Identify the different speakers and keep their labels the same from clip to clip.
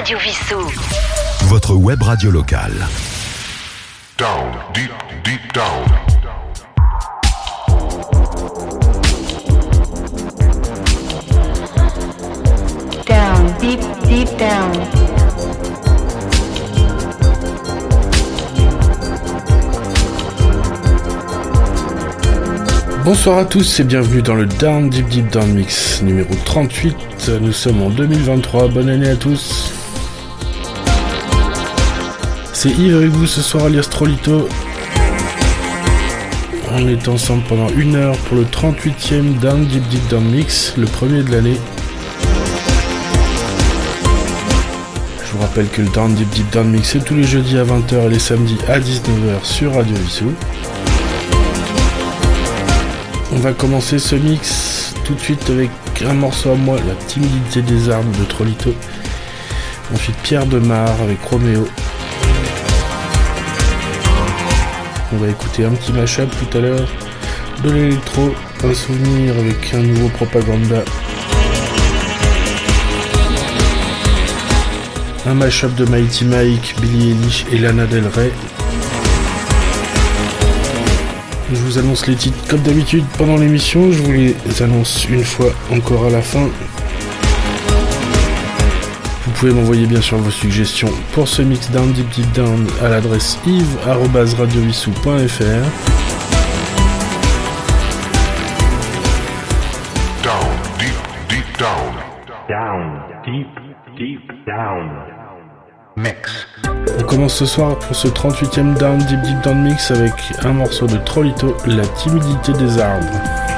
Speaker 1: Radio Vissou.
Speaker 2: Votre web radio locale.
Speaker 3: Down, deep, deep down.
Speaker 4: Down, deep, deep down.
Speaker 5: Bonsoir à tous et bienvenue dans le Down Deep Deep Down Mix numéro 38. Nous sommes en 2023, bonne année à tous. C'est Yves avec vous ce soir alias Trollito. On est ensemble pendant une heure pour le 38e Down Deep Deep Down Mix, le premier de l'année. Je vous rappelle que le Down Deep Deep Down Mix c'est tous les jeudis à 20h et les samedis à 19h sur Radio Vissou. On va commencer ce mix tout de suite avec un morceau à moi, La timidité des armes de Trollito. Ensuite Pierre de Mar avec Roméo. On va écouter un petit mashup tout à l'heure de l'électro, un souvenir avec un nouveau propaganda. Un mashup de Mighty Mike, Billy Eilish et Lana Del Rey. Je vous annonce les titres comme d'habitude pendant l'émission, je vous les annonce une fois encore à la fin. Vous pouvez m'envoyer bien sûr vos suggestions pour ce mix down deep deep down à l'adresse yves.radiovissou.fr
Speaker 3: Down, deep, deep down.
Speaker 6: Down, deep, deep down. Mix.
Speaker 5: On commence ce soir pour ce 38e Down Deep Deep Down Mix avec un morceau de Trollito, La timidité des arbres.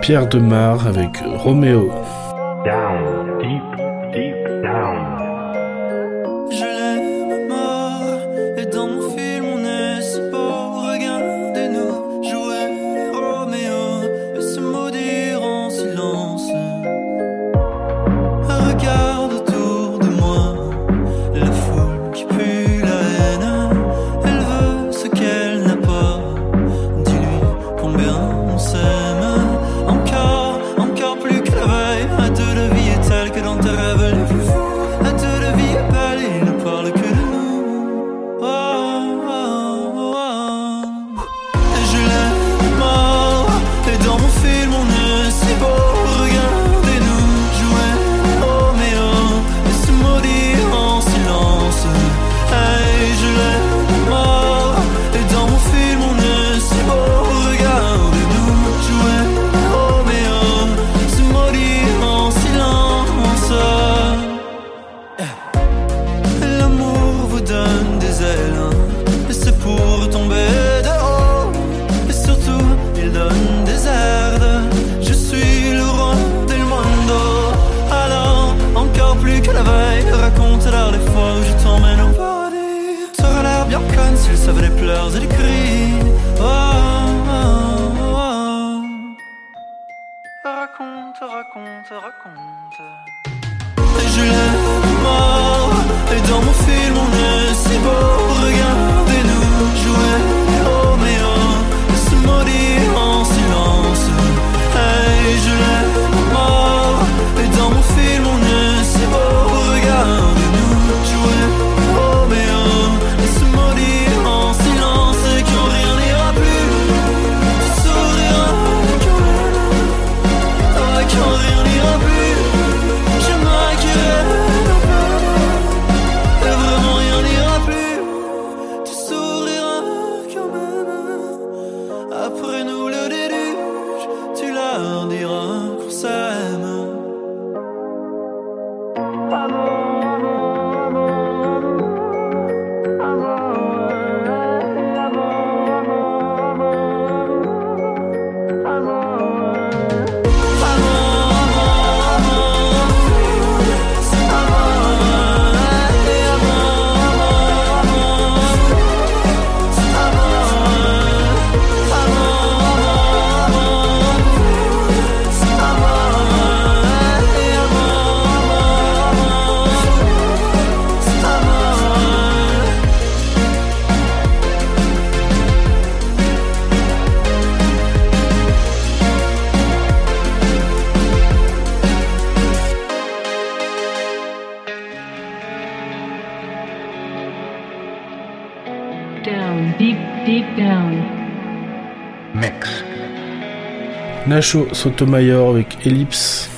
Speaker 7: Pierre Demar avec Roméo. Nacho Sotomayor avec Ellipse.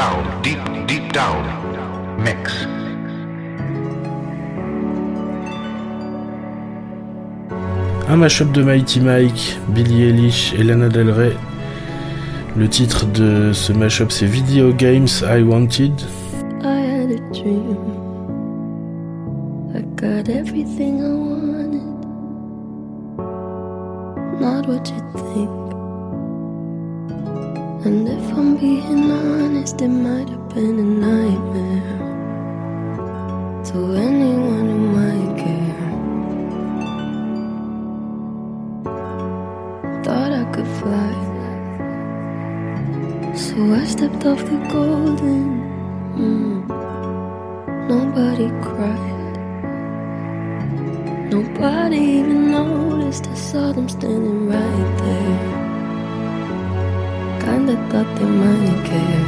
Speaker 8: Down,
Speaker 3: deep, deep down.
Speaker 6: Mix.
Speaker 9: Un mashup de Mighty Mike, Billy Eilish et Lana Del Rey. Le titre de ce mashup c'est Video Games I Wanted.
Speaker 10: I had a dream. I got everything I wanted. Not what you think. And if I'm being honest, it might have been a nightmare. To anyone who might care. Thought I could fly. So I stepped off the golden. Mm. Nobody cried. Nobody even noticed. I saw them standing right there. Thought they might care.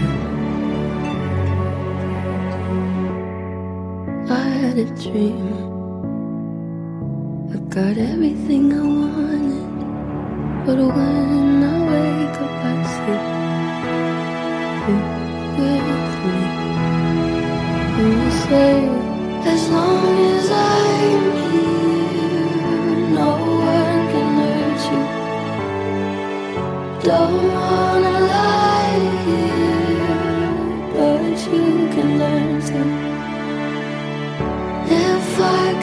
Speaker 10: I had a dream. I got everything I wanted. But when I wake up, I see you with me. And you say, as long as I'm here, no one can hurt you. Don't wanna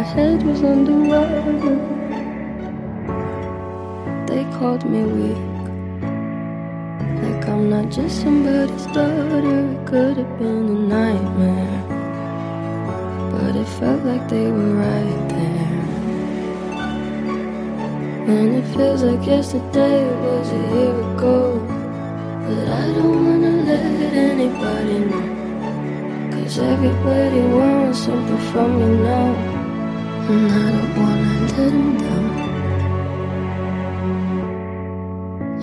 Speaker 10: my head was underwater. They called me weak. Like I'm not just somebody's daughter, it could have been a nightmare. But it felt like they were right there. And it feels like yesterday was a year ago. But I don't wanna let anybody know. Cause everybody wants something from me now. I don't wanna let them down.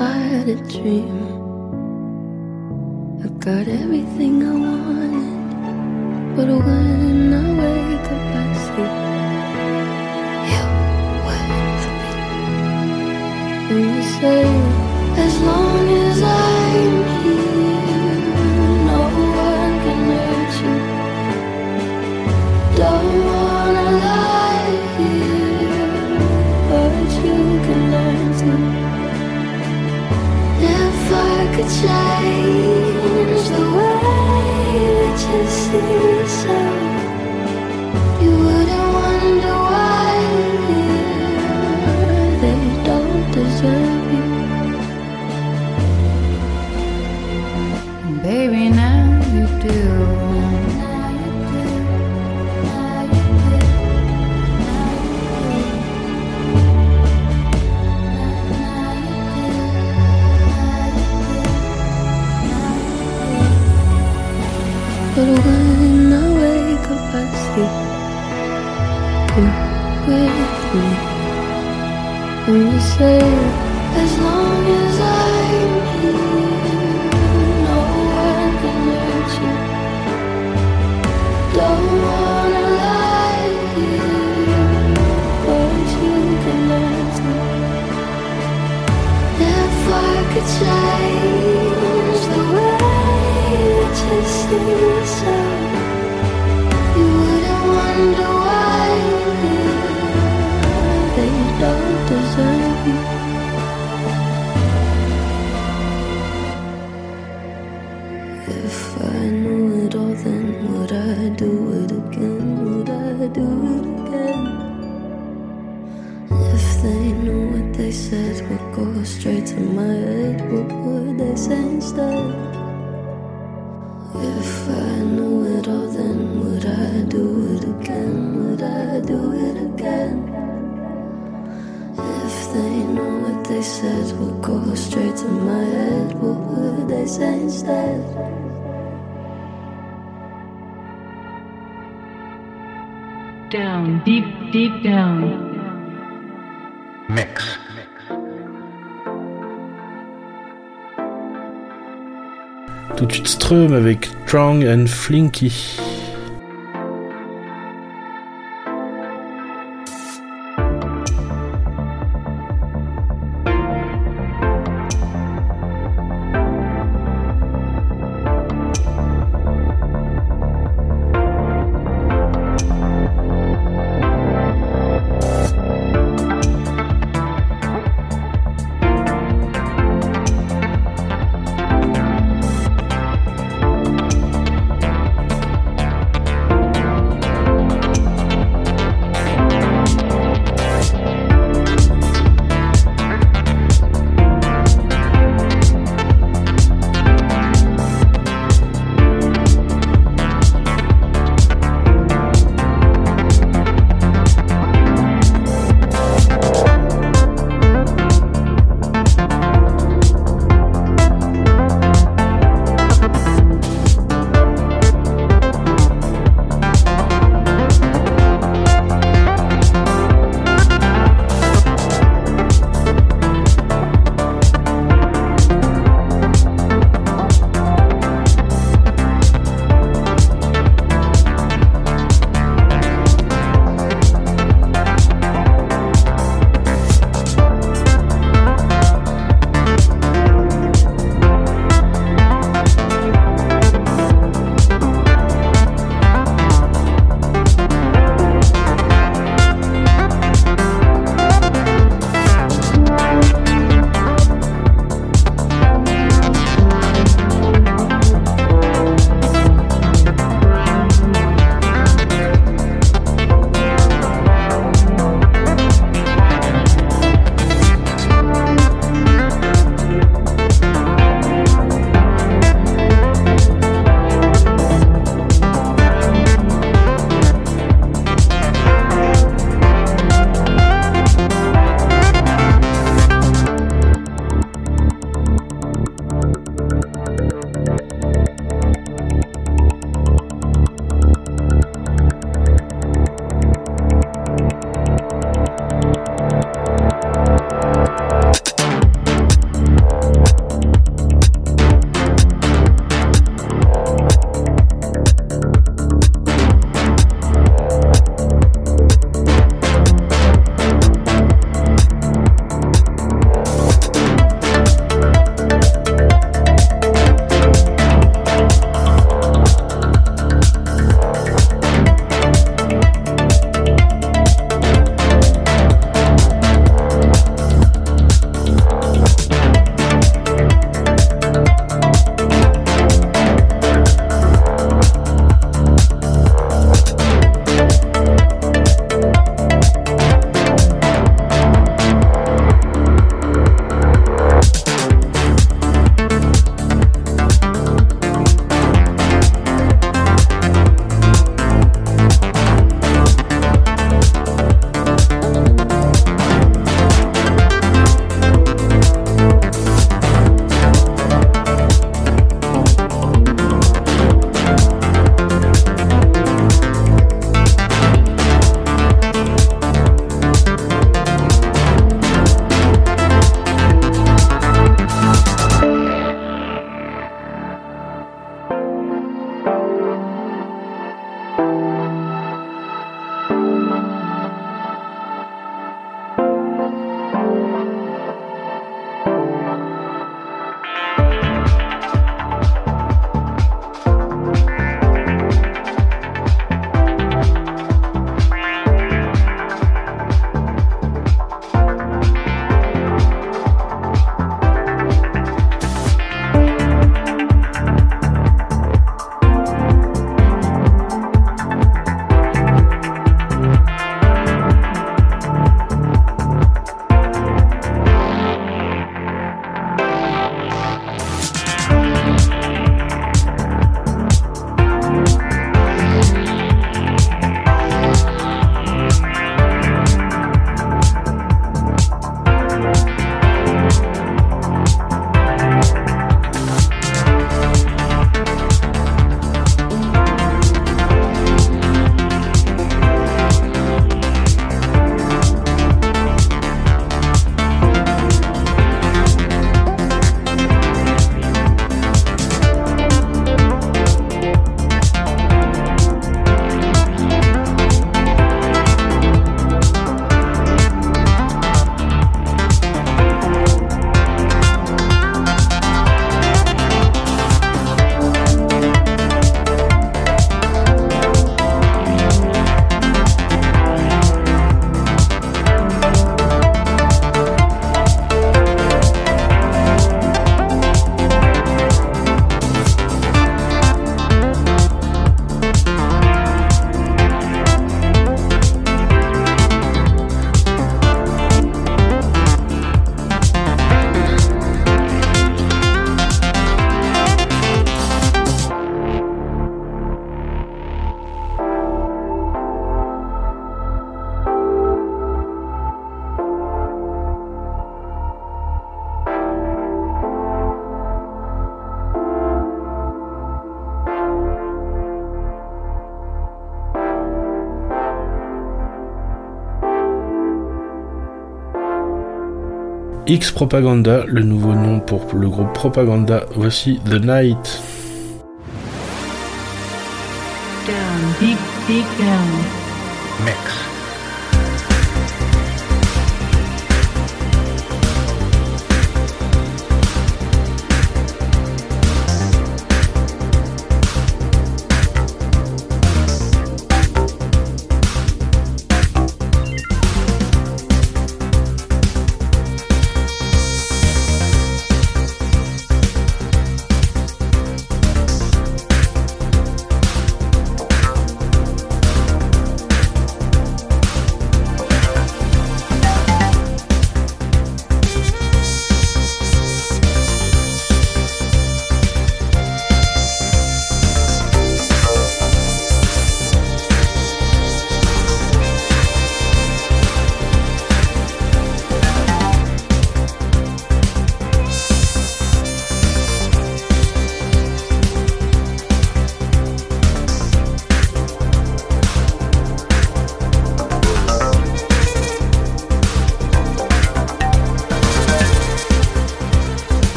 Speaker 10: I had a dream. I got everything I wanted. But when I wake up, I see you. And you say, as long as I'm here, no one can hurt you. Don't could change the way that you see But when I wake up, I see you with me. And you say, as long as I'm here, no one can hurt you. Don't wanna lie here, but you can learn to. If I could change straight to my head, what would they say instead?
Speaker 11: Down, deep, deep down.
Speaker 3: Mix.
Speaker 5: Tout de suite Strum avec Strong and Flinky.
Speaker 9: X Propaganda, le nouveau nom pour le groupe Propaganda. Voici The Night.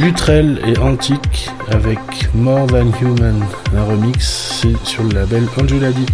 Speaker 6: Mix.
Speaker 5: Lutrell et Antique avec More Than Human, un remix, sur le label Angela Deep.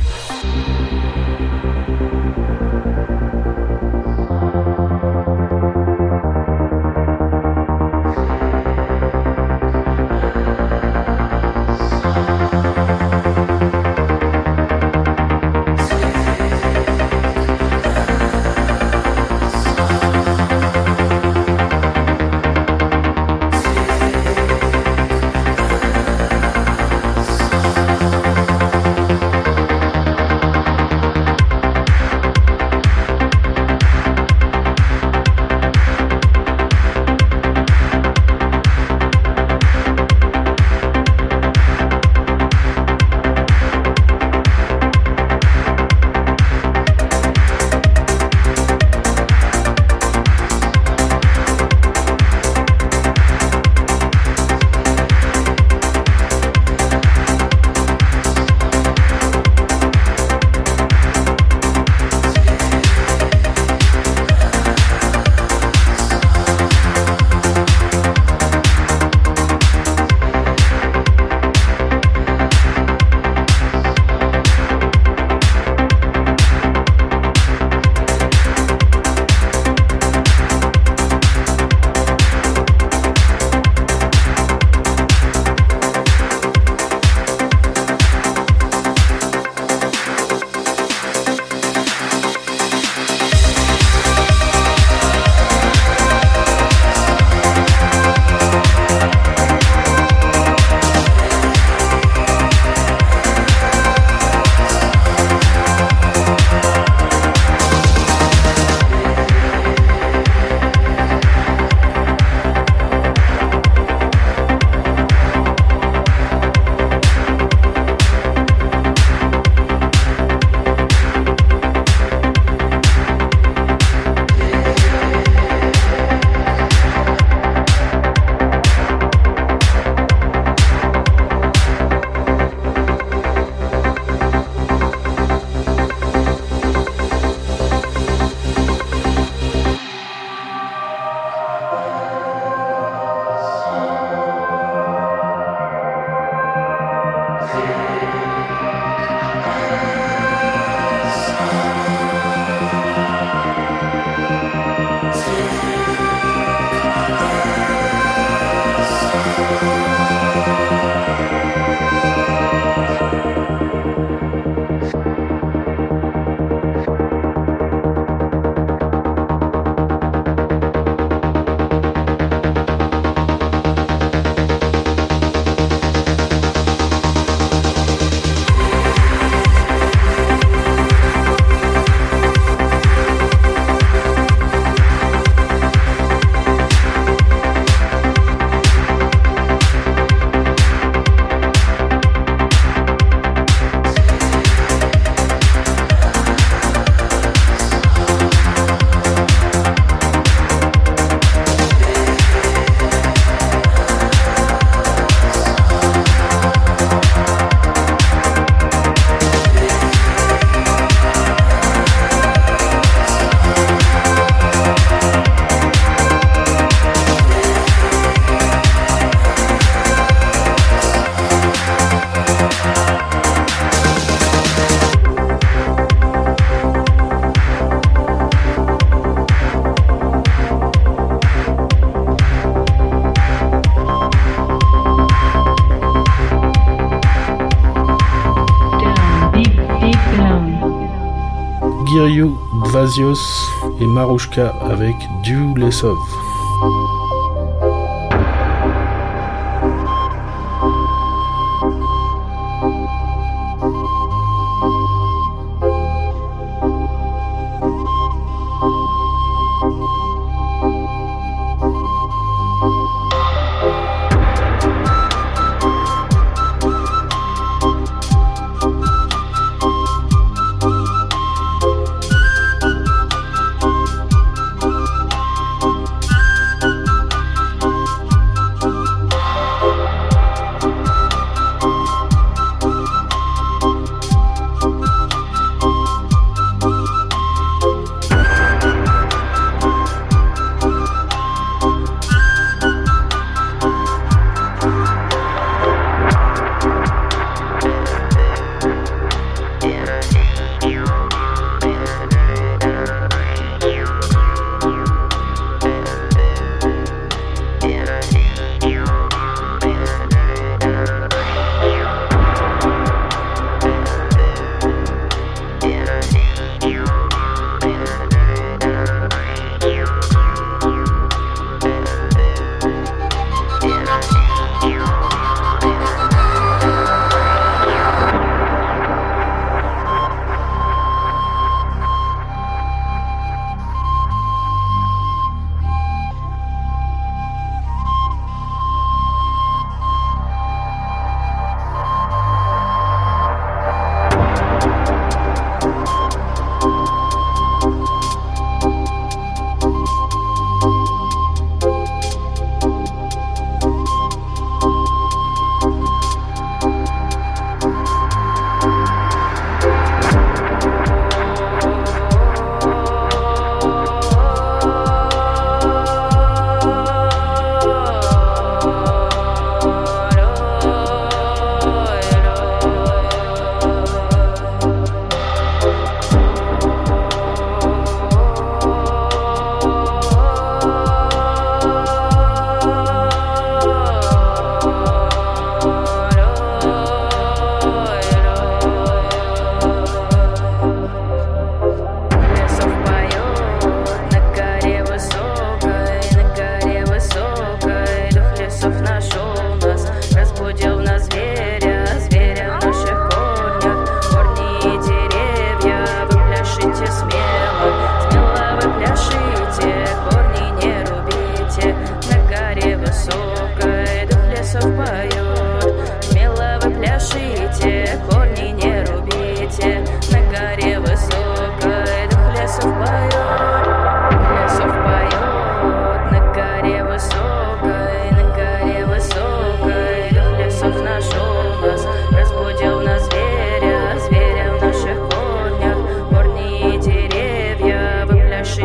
Speaker 5: Et Marushka avec Du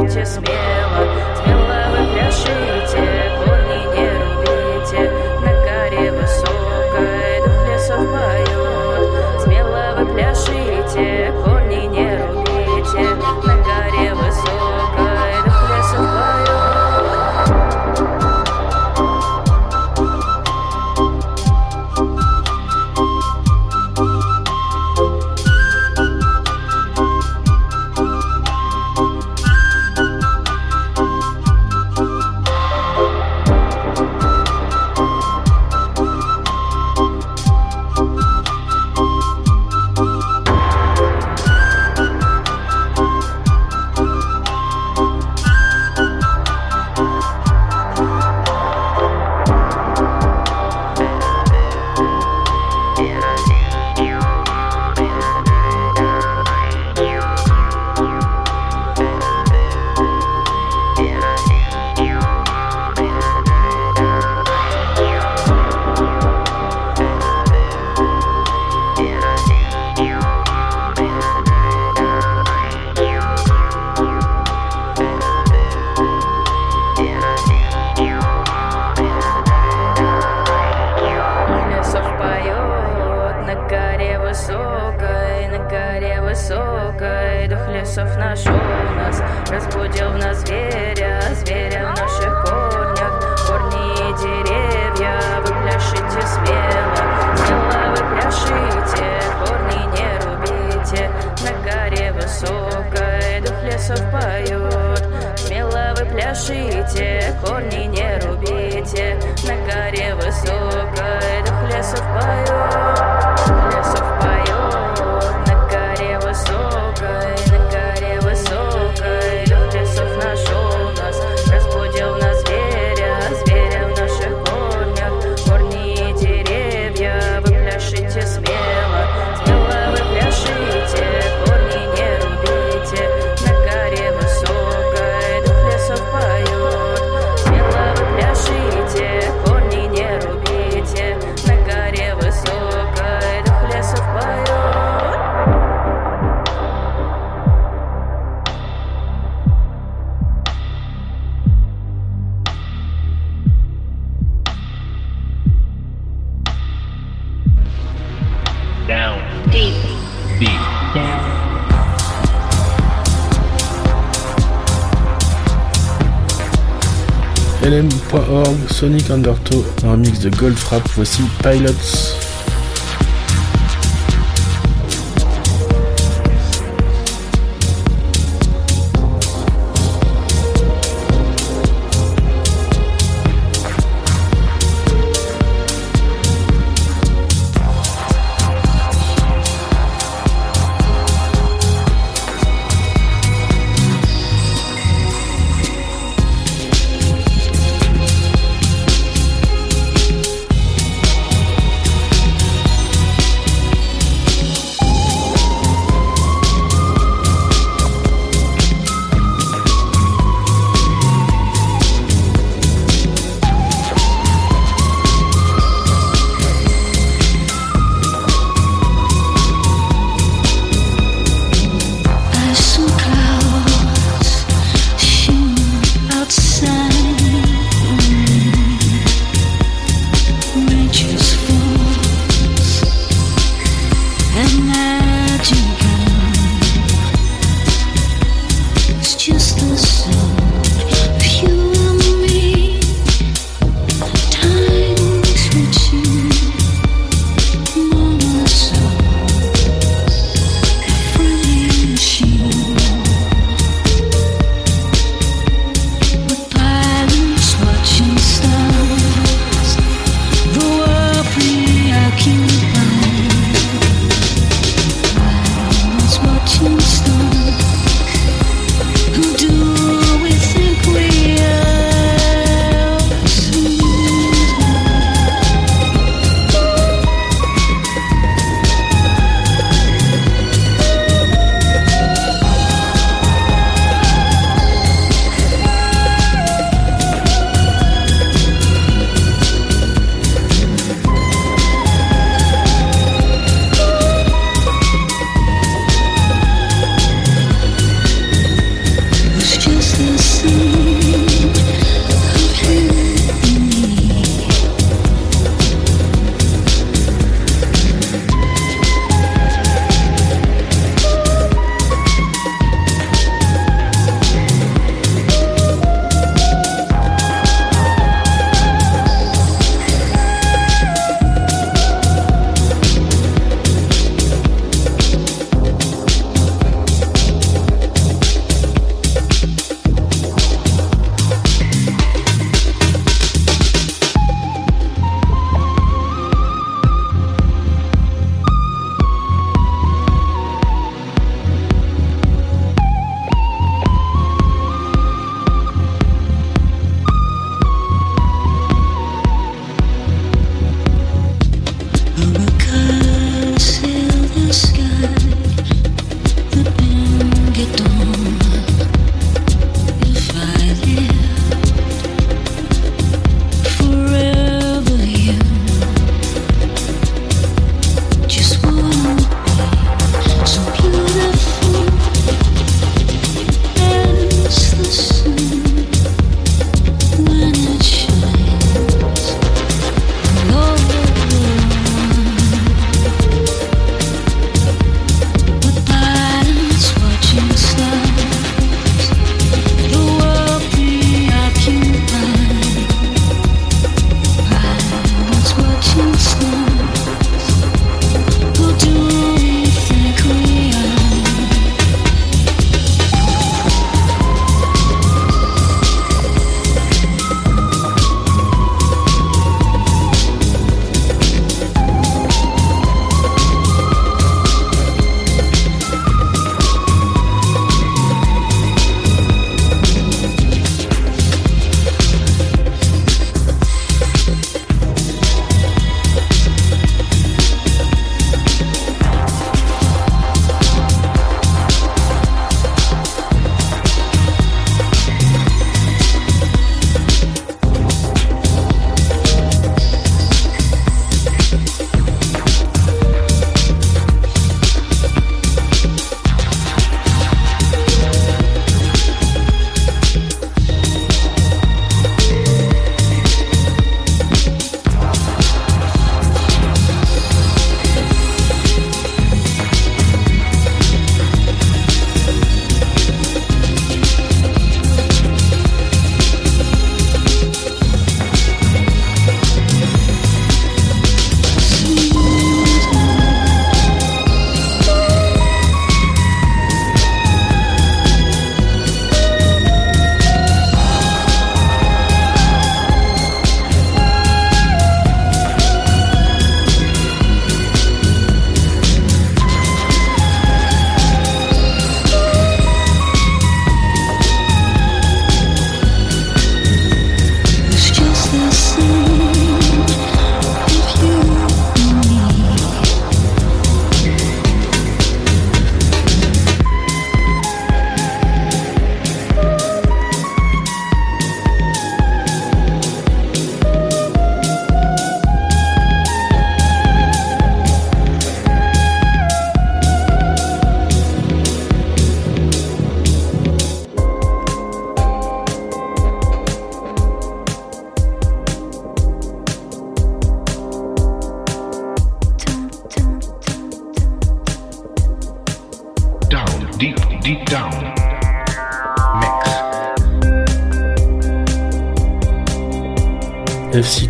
Speaker 12: gente
Speaker 13: é
Speaker 14: sumela Sonic Undertow, un remix de Goldfrapp, voici Pilots.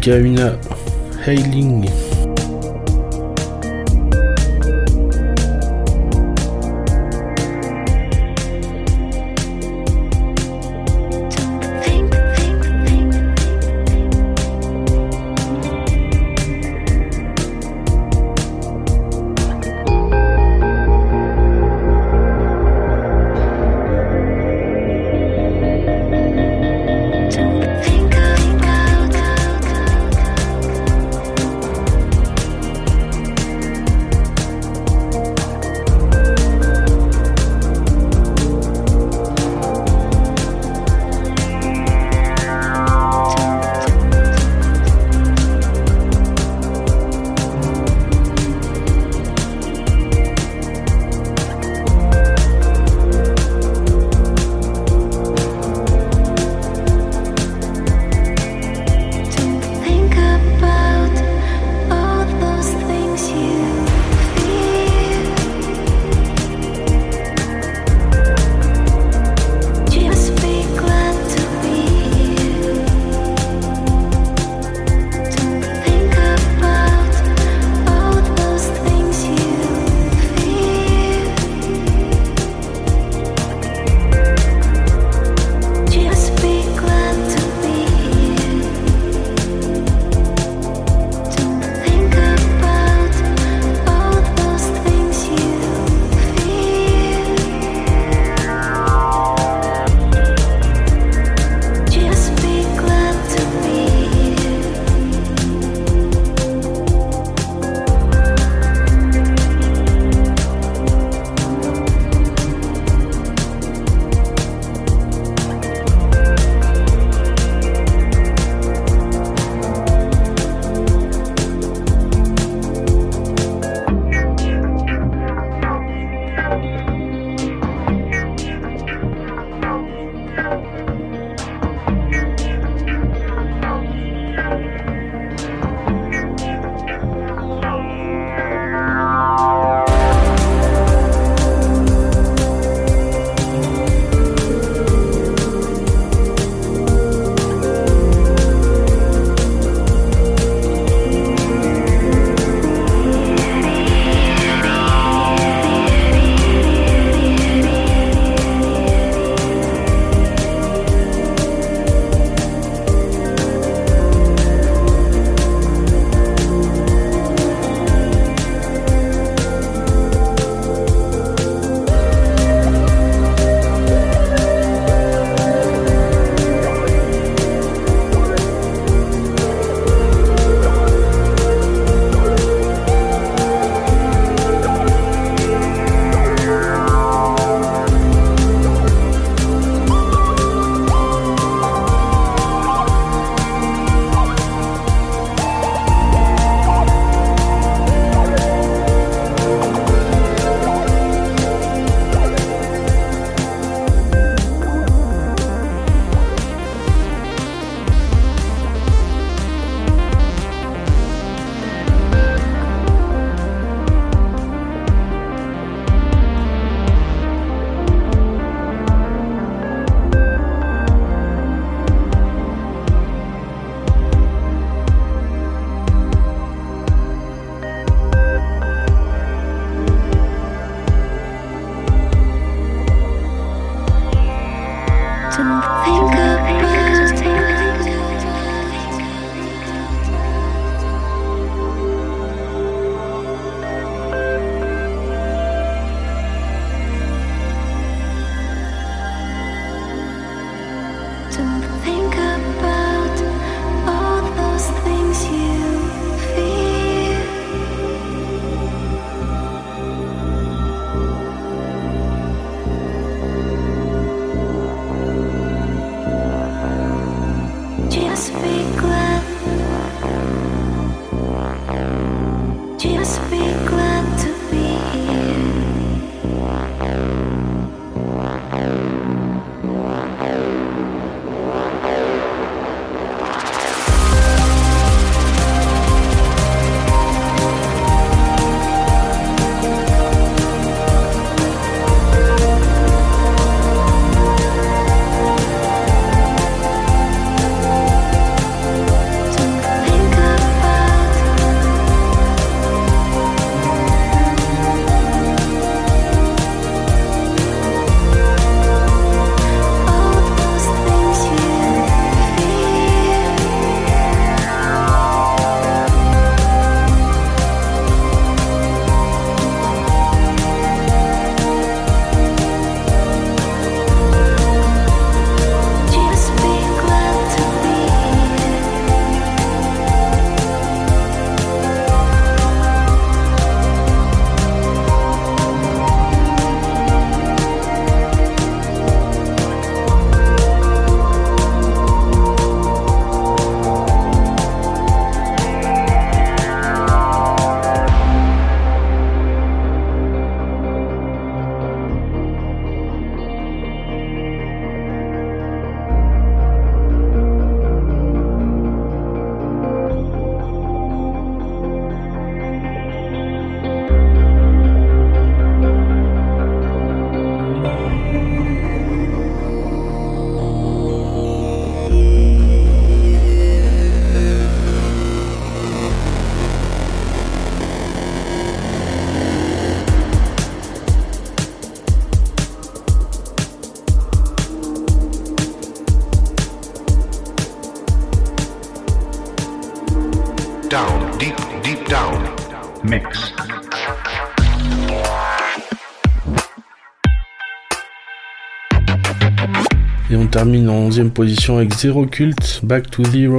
Speaker 9: FCK Una Hailing.
Speaker 3: Mix.
Speaker 5: Et on termine en 11 position avec Zero Cult, Back to Zero.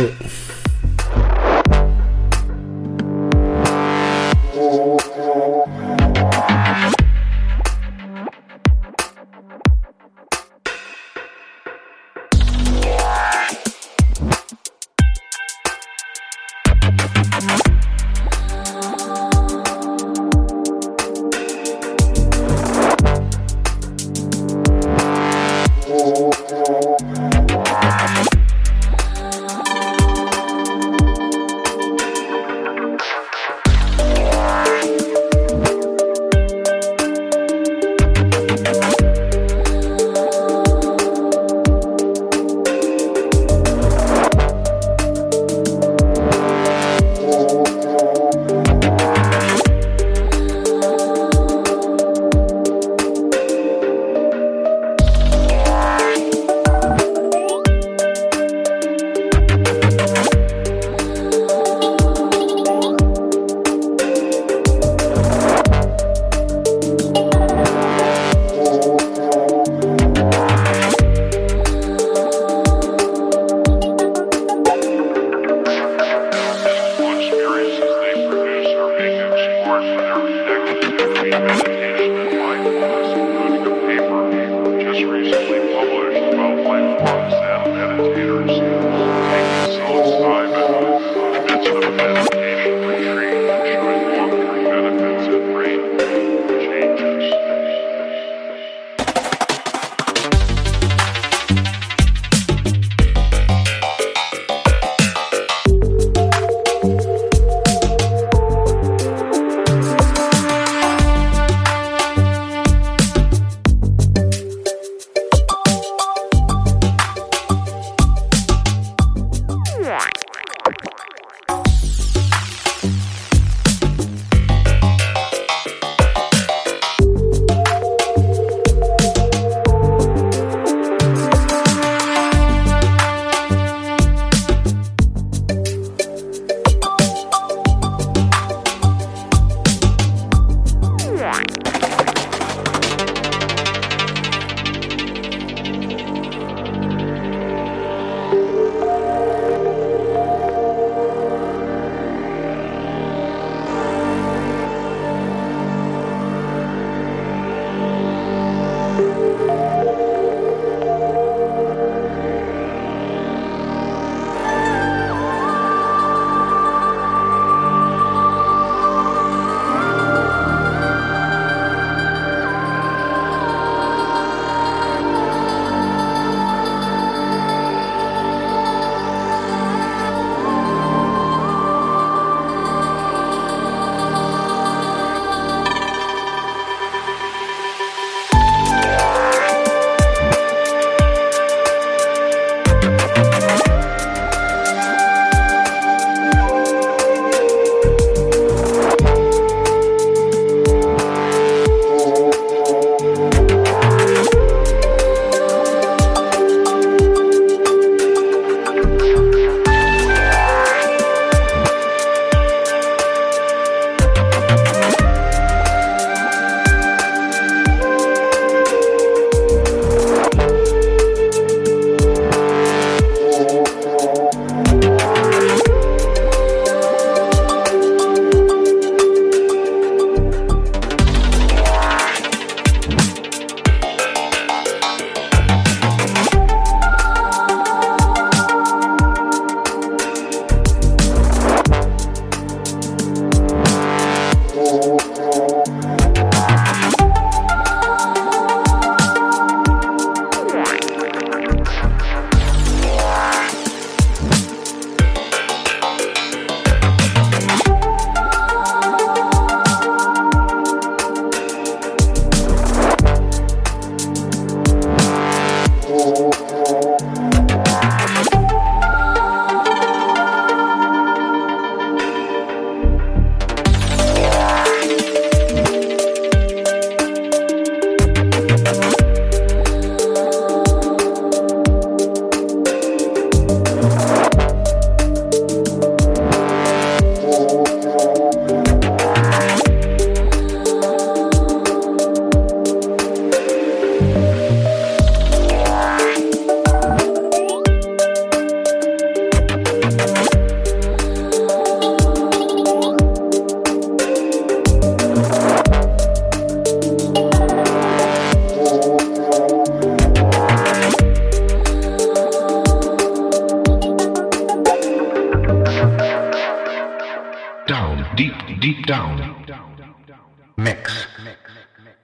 Speaker 3: Mix.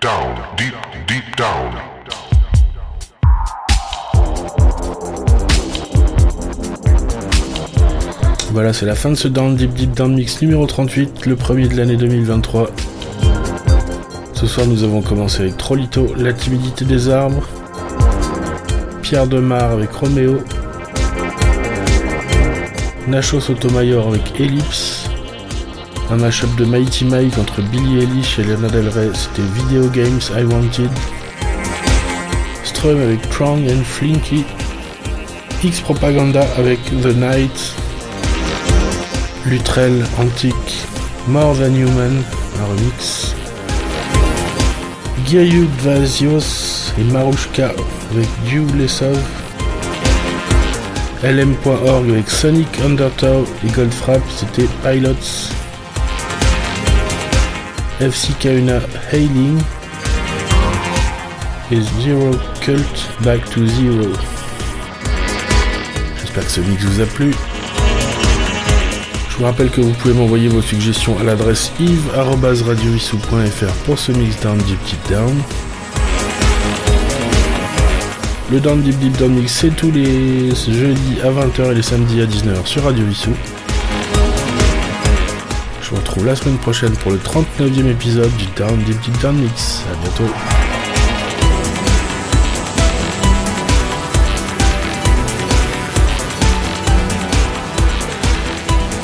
Speaker 3: Down, deep, deep down.
Speaker 5: Voilà, c'est la fin de ce Down Deep Deep Down Mix numéro 38, le premier de l'année 2023. Ce soir, nous avons commencé avec Trollito, La timidité des arbres, Pierre Demar avec Roméo, Nacho Sotomayor avec Ellipse, un mashup de Mighty Mike entre Billy Eilish et Lana Del Rey, c'était Video Games I Wanted, Strum avec Strong and Flinky, X Propaganda avec The Night, Lutrell Antique, More Than Human, un remix, Gayud Vazios et Marushka avec Dew Lesov, LM.org avec Sonic Undertow et Goldfrapp, c'était Pilots, FC Kauna Hailing et Zero Cult Back to Zero. J'espère que ce mix vous a plu. Je vous rappelle que vous pouvez m'envoyer vos suggestions à l'adresse yves.radioissou.fr pour ce mix down deep deep down. Le Down Deep Deep Down Mix, c'est tous les jeudis à 20h et les samedis à 19h sur Radio Vissou. Je vous retrouve la semaine prochaine pour le 39e épisode du Down Deep Deep Down Mix. A bientôt.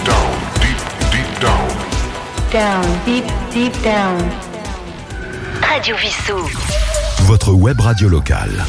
Speaker 3: Down, deep, deep down.
Speaker 4: Down, deep, deep down.
Speaker 1: Radio Vissou.
Speaker 2: Votre web radio locale.